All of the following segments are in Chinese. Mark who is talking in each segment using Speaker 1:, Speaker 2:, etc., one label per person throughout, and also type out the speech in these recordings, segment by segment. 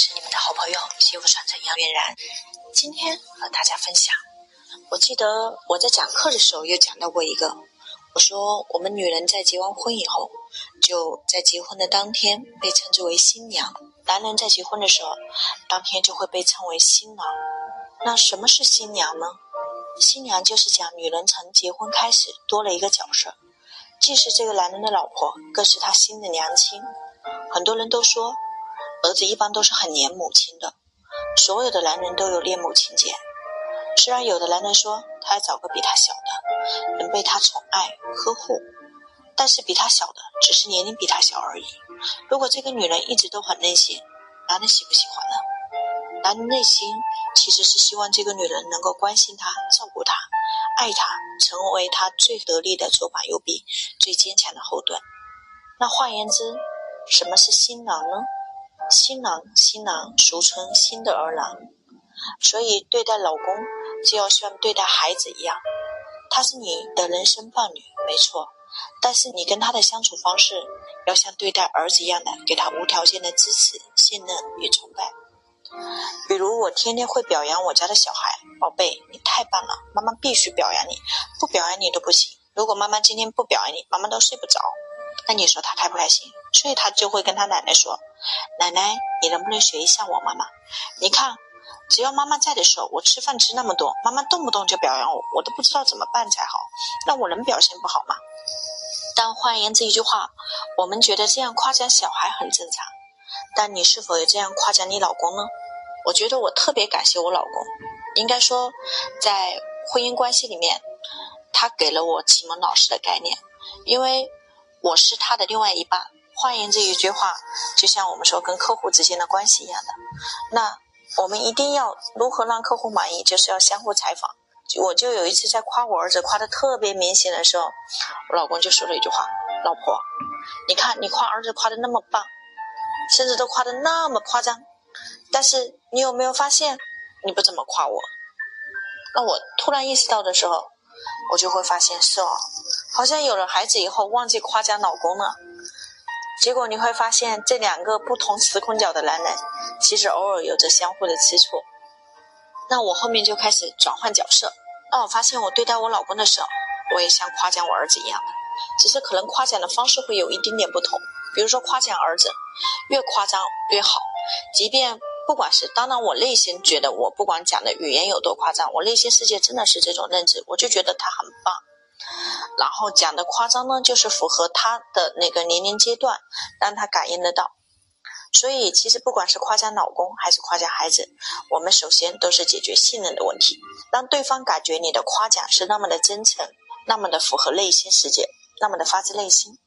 Speaker 1: 是你们的好朋友幸福传承杨月然。今天和大家分享，我记得我在讲课的时候有讲到过一个，我说我们女人在结完婚以后，就在结婚的当天被称之为新娘；男人在结婚的时候，当天就会被称为新郎。那什么是新娘呢？新娘就是讲女人从结婚开始多了一个角色，既是这个男人的老婆，更是他新的娘亲。很多人都说。儿子一般都是很黏母亲的，所有的男人都有恋母情节。虽然有的男人说他要找个比他小的，能被他宠爱呵护，但是比他小的只是年龄比他小而已。如果这个女人一直都很任性，男人喜不喜欢呢？男人内心其实是希望这个女人能够关心他、照顾他、爱他，成为他最得力的左膀右臂、最坚强的后盾。那换言之，什么是新郎呢？新郎新郎俗称新的儿郎，所以对待老公就要像对待孩子一样，他是你的人生伴侣，没错。但是你跟他的相处方式要像对待儿子一样的，给他无条件的支持、信任与崇拜。比如我天天会表扬我家的小孩，宝贝，你太棒了，妈妈必须表扬你，不表扬你都不行。如果妈妈今天不表扬你，妈妈都睡不着。那你说他开不开心？所以他就会跟他奶奶说：“奶奶，你能不能学一下我妈妈？你看，只要妈妈在的时候，我吃饭吃那么多，妈妈动不动就表扬我，我都不知道怎么办才好。那我能表现不好吗？”但换言之一句话，我们觉得这样夸奖小孩很正常，但你是否有这样夸奖你老公呢？我觉得我特别感谢我老公，应该说，在婚姻关系里面，他给了我启蒙老师的概念，因为。我是他的另外一半，换言之一句话，就像我们说跟客户之间的关系一样的。那我们一定要如何让客户满意，就是要相互采访。我就有一次在夸我儿子夸的特别明显的时候，我老公就说了一句话：“老婆，你看你夸儿子夸的那么棒，甚至都夸的那么夸张，但是你有没有发现你不怎么夸我？”那我突然意识到的时候，我就会发现是哦。好像有了孩子以后忘记夸奖老公了，结果你会发现这两个不同时空角的男人，其实偶尔有着相互的吃醋。那我后面就开始转换角色，当我发现我对待我老公的时候，我也像夸奖我儿子一样的，只是可能夸奖的方式会有一丁点不同。比如说夸奖儿子，越夸张越好，即便不管是当然我内心觉得我不管讲的语言有多夸张，我内心世界真的是这种认知，我就觉得他很棒。然后讲的夸张呢，就是符合他的那个年龄阶段，让他感应得到。所以其实不管是夸奖老公还是夸奖孩子，我们首先都是解决信任的问题，让对方感觉你的夸奖是那么的真诚，那么的符合内心世界，那么的发自内心。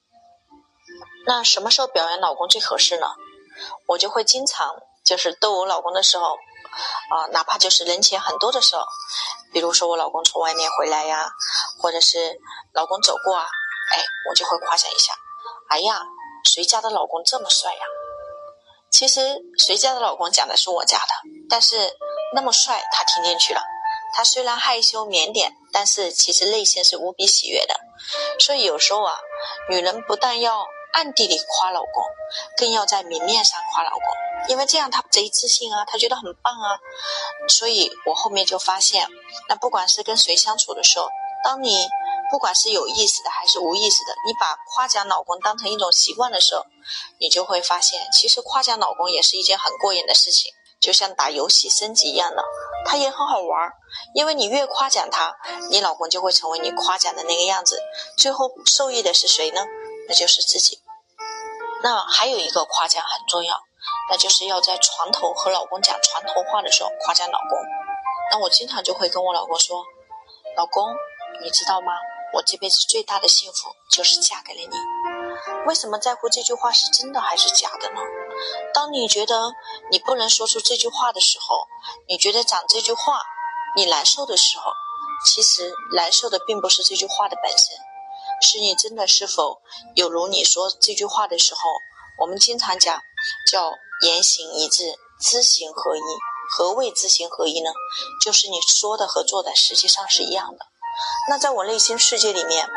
Speaker 1: 那什么时候表扬老公最合适呢？我就会经常就是逗我老公的时候。啊，哪怕就是人前很多的时候，比如说我老公从外面回来呀，或者是老公走过啊，哎，我就会夸奖一下。哎呀，谁家的老公这么帅呀？其实谁家的老公讲的是我家的，但是那么帅他听进去了。他虽然害羞腼腆，但是其实内心是无比喜悦的。所以有时候啊，女人不但要暗地里夸老公，更要在明面上夸老公。因为这样他贼自信啊，他觉得很棒啊，所以我后面就发现，那不管是跟谁相处的时候，当你不管是有意识的还是无意识的，你把夸奖老公当成一种习惯的时候，你就会发现，其实夸奖老公也是一件很过瘾的事情，就像打游戏升级一样的，他也很好玩。因为你越夸奖他，你老公就会成为你夸奖的那个样子，最后受益的是谁呢？那就是自己。那还有一个夸奖很重要。那就是要在床头和老公讲床头话的时候夸奖老公。那我经常就会跟我老公说：“老公，你知道吗？我这辈子最大的幸福就是嫁给了你。”为什么在乎这句话是真的还是假的呢？当你觉得你不能说出这句话的时候，你觉得讲这句话你难受的时候，其实难受的并不是这句话的本身，是你真的是否有如你说这句话的时候。我们经常讲，叫言行一致，知行合一。何谓知行合一呢？就是你说的和做的实际上是一样的。那在我内心世界里面，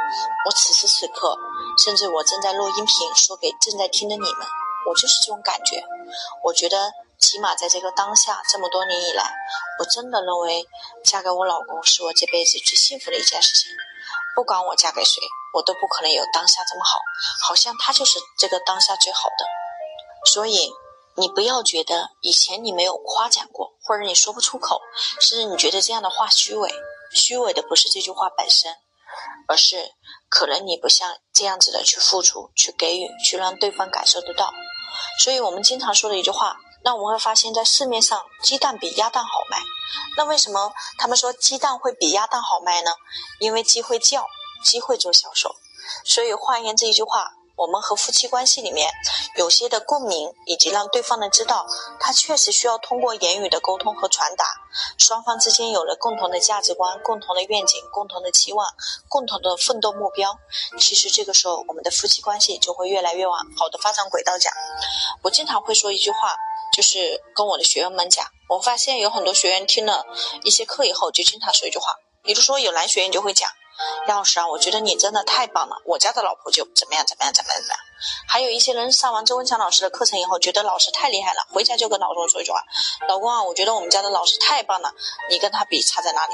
Speaker 1: 我此时此刻，甚至我正在录音频说给正在听的你们，我就是这种感觉。我觉得起码在这个当下这么多年以来，我真的认为嫁给我老公是我这辈子最幸福的一件事情。不管我嫁给谁，我都不可能有当下这么好，好像他就是这个当下最好的。所以，你不要觉得以前你没有夸奖过，或者你说不出口，甚至你觉得这样的话虚伪。虚伪的不是这句话本身，而是可能你不像这样子的去付出、去给予、去让对方感受得到。所以我们经常说的一句话，那我们会发现，在市面上鸡蛋比鸭蛋好卖。那为什么他们说鸡蛋会比鸭蛋好卖呢？因为鸡会叫，鸡会做销售。所以换言这一句话。我们和夫妻关系里面有些的共鸣，以及让对方能知道，他确实需要通过言语的沟通和传达，双方之间有了共同的价值观、共同的愿景、共同的期望、共同的奋斗目标。其实这个时候，我们的夫妻关系就会越来越往好的发展轨道讲。我经常会说一句话，就是跟我的学员们讲，我发现有很多学员听了一些课以后，就经常说一句话，比如说有男学员就会讲。杨老师啊，我觉得你真的太棒了，我家的老婆就怎么样怎么样怎么样怎么样。还有一些人上完周文强老师的课程以后，觉得老师太厉害了，回家就跟老公说一句话：“老公啊，我觉得我们家的老师太棒了，你跟他比差在哪里？”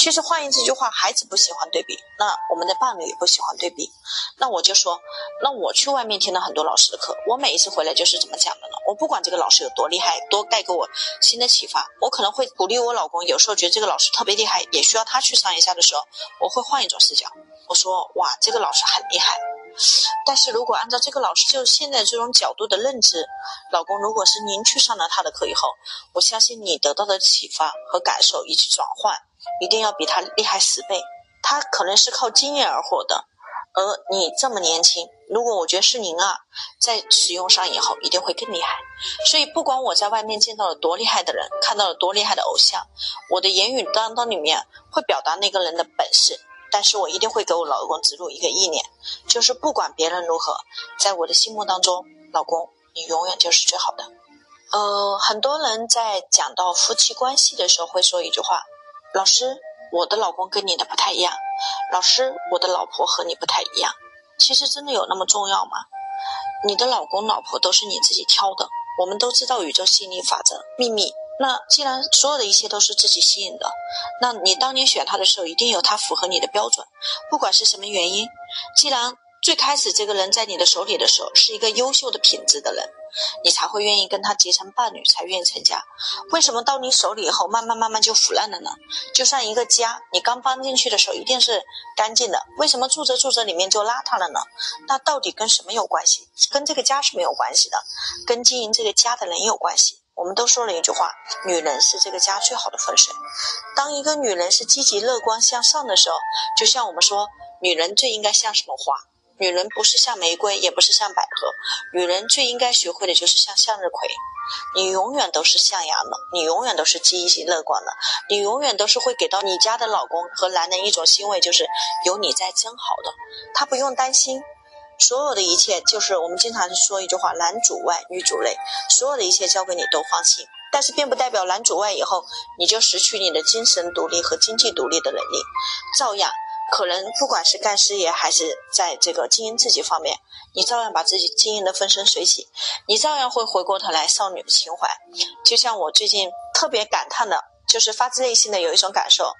Speaker 1: 其实换言这句话，孩子不喜欢对比，那我们的伴侣也不喜欢对比。那我就说，那我去外面听了很多老师的课，我每一次回来就是怎么讲的呢？我不管这个老师有多厉害，多带给我新的启发，我可能会鼓励我老公。有时候觉得这个老师特别厉害，也需要他去上一下的时候，我会换一种视角。我说，哇，这个老师很厉害。但是如果按照这个老师就现在这种角度的认知，老公，如果是您去上了他的课以后，我相信你得到的启发和感受以及转换。一定要比他厉害十倍，他可能是靠经验而获得，而你这么年轻，如果我觉得是您啊，在使用上以后一定会更厉害。所以不管我在外面见到了多厉害的人，看到了多厉害的偶像，我的言语当中里面会表达那个人的本事，但是我一定会给我老公植入一个意念，就是不管别人如何，在我的心目当中，老公你永远就是最好的。呃，很多人在讲到夫妻关系的时候会说一句话。老师，我的老公跟你的不太一样。老师，我的老婆和你不太一样。其实真的有那么重要吗？你的老公、老婆都是你自己挑的。我们都知道宇宙吸引力法则秘密。那既然所有的一切都是自己吸引的，那你当你选他的时候，一定有他符合你的标准。不管是什么原因，既然最开始这个人在你的手里的时候是一个优秀的品质的人。你才会愿意跟他结成伴侣，才愿意成家。为什么到你手里以后，慢慢慢慢就腐烂了呢？就像一个家，你刚搬进去的时候一定是干净的，为什么住着住着里面就邋遢了呢？那到底跟什么有关系？跟这个家是没有关系的，跟经营这个家的人有关系。我们都说了一句话：女人是这个家最好的风水。当一个女人是积极乐观向上的时候，就像我们说，女人最应该像什么花？女人不是像玫瑰，也不是像百合，女人最应该学会的就是像向日葵。你永远都是向阳的，你永远都是积极乐观的，你永远都是会给到你家的老公和男人一种欣慰，就是有你在真好的，他不用担心，所有的一切就是我们经常说一句话：男主外女主内，所有的一切交给你都放心。但是并不代表男主外以后你就失去你的精神独立和经济独立的能力，照样。可能不管是干事业还是在这个经营自己方面，你照样把自己经营的风生水起，你照样会回过头来少女情怀。就像我最近特别感叹的。就是发自内心的有一种感受，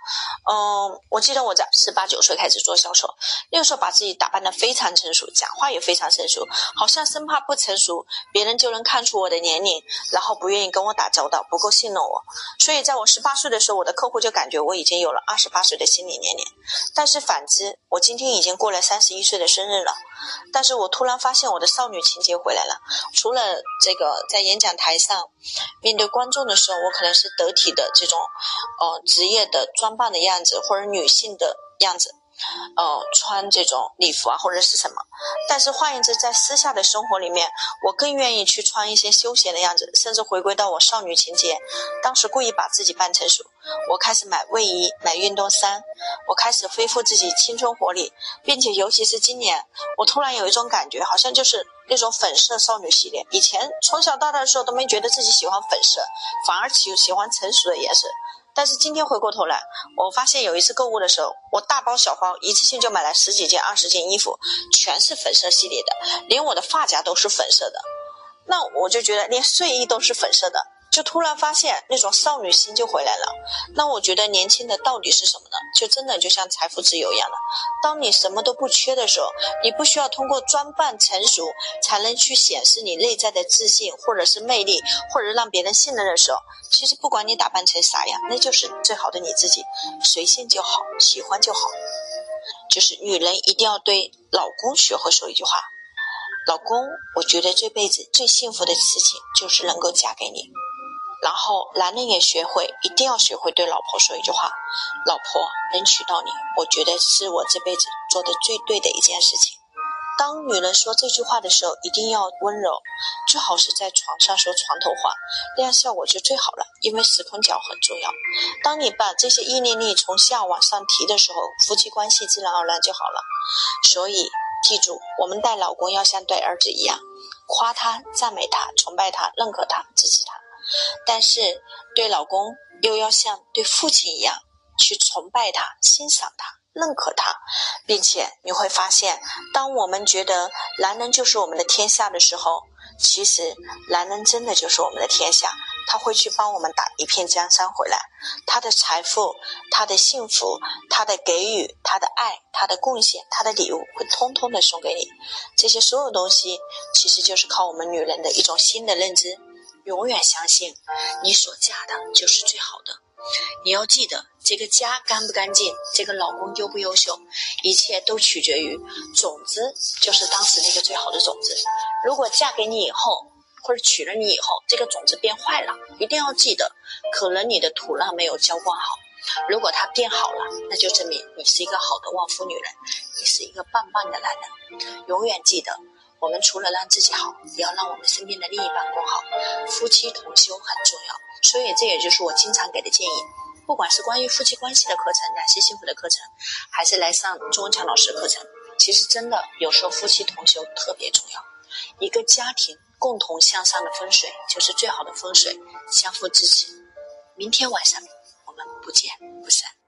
Speaker 1: 嗯，我记得我在十八九岁开始做销售，那个时候把自己打扮的非常成熟，讲话也非常成熟，好像生怕不成熟，别人就能看出我的年龄，然后不愿意跟我打交道，不够信任我。所以在我十八岁的时候，我的客户就感觉我已经有了二十八岁的心理年龄。但是反之，我今天已经过了三十一岁的生日了，但是我突然发现我的少女情节回来了。除了这个在演讲台上面对观众的时候，我可能是得体的这种。呃，职业的装扮的样子，或者女性的样子。呃，穿这种礼服啊，或者是什么？但是换言之，在私下的生活里面，我更愿意去穿一些休闲的样子，甚至回归到我少女情节。当时故意把自己扮成熟，我开始买卫衣、买运动衫，我开始恢复自己青春活力，并且尤其是今年，我突然有一种感觉，好像就是那种粉色少女系列。以前从小到大的时候都没觉得自己喜欢粉色，反而喜喜欢成熟的颜色。但是今天回过头来，我发现有一次购物的时候，我大包小包一次性就买了十几件、二十件衣服，全是粉色系列的，连我的发夹都是粉色的。那我就觉得连睡衣都是粉色的，就突然发现那种少女心就回来了。那我觉得年轻的到底是什么呢？就真的就像财富自由一样的。当你什么都不缺的时候，你不需要通过装扮成熟才能去显示你内在的自信，或者是魅力，或者让别人信任的时候，其实不管你打扮成啥样，那就是最好的你自己，随性就好，喜欢就好。就是女人一定要对老公学会说一句话：“老公，我觉得这辈子最幸福的事情就是能够嫁给你。”然后男人也学会，一定要学会对老婆说一句话：“老婆能娶到你，我觉得是我这辈子做的最对的一件事情。”当女人说这句话的时候，一定要温柔，最好是在床上说床头话，那样效果就最好了。因为时空角很重要。当你把这些意念力从下往上提的时候，夫妻关系自然而然就好了。所以记住，我们带老公要像对儿子一样，夸他、赞美他、崇拜他、认可他、支持他。但是，对老公又要像对父亲一样去崇拜他、欣赏他、认可他，并且你会发现，当我们觉得男人就是我们的天下的时候，其实男人真的就是我们的天下，他会去帮我们打一片江山回来，他的财富、他的幸福、他的给予、他的爱、他的贡献、他的礼物，会通通的送给你。这些所有东西，其实就是靠我们女人的一种新的认知。永远相信，你所嫁的就是最好的。你要记得，这个家干不干净，这个老公优不优秀，一切都取决于种子，就是当时那个最好的种子。如果嫁给你以后，或者娶了你以后，这个种子变坏了，一定要记得，可能你的土壤没有浇灌好。如果它变好了，那就证明你是一个好的旺夫女人，你是一个棒棒的男人。永远记得。我们除了让自己好，也要让我们身边的另一半更好。夫妻同修很重要，所以这也就是我经常给的建议。不管是关于夫妻关系的课程、男性幸福的课程，还是来上钟文强老师课程，其实真的有时候夫妻同修特别重要。一个家庭共同向上的风水，就是最好的风水，相互支持。明天晚上我们不见不散。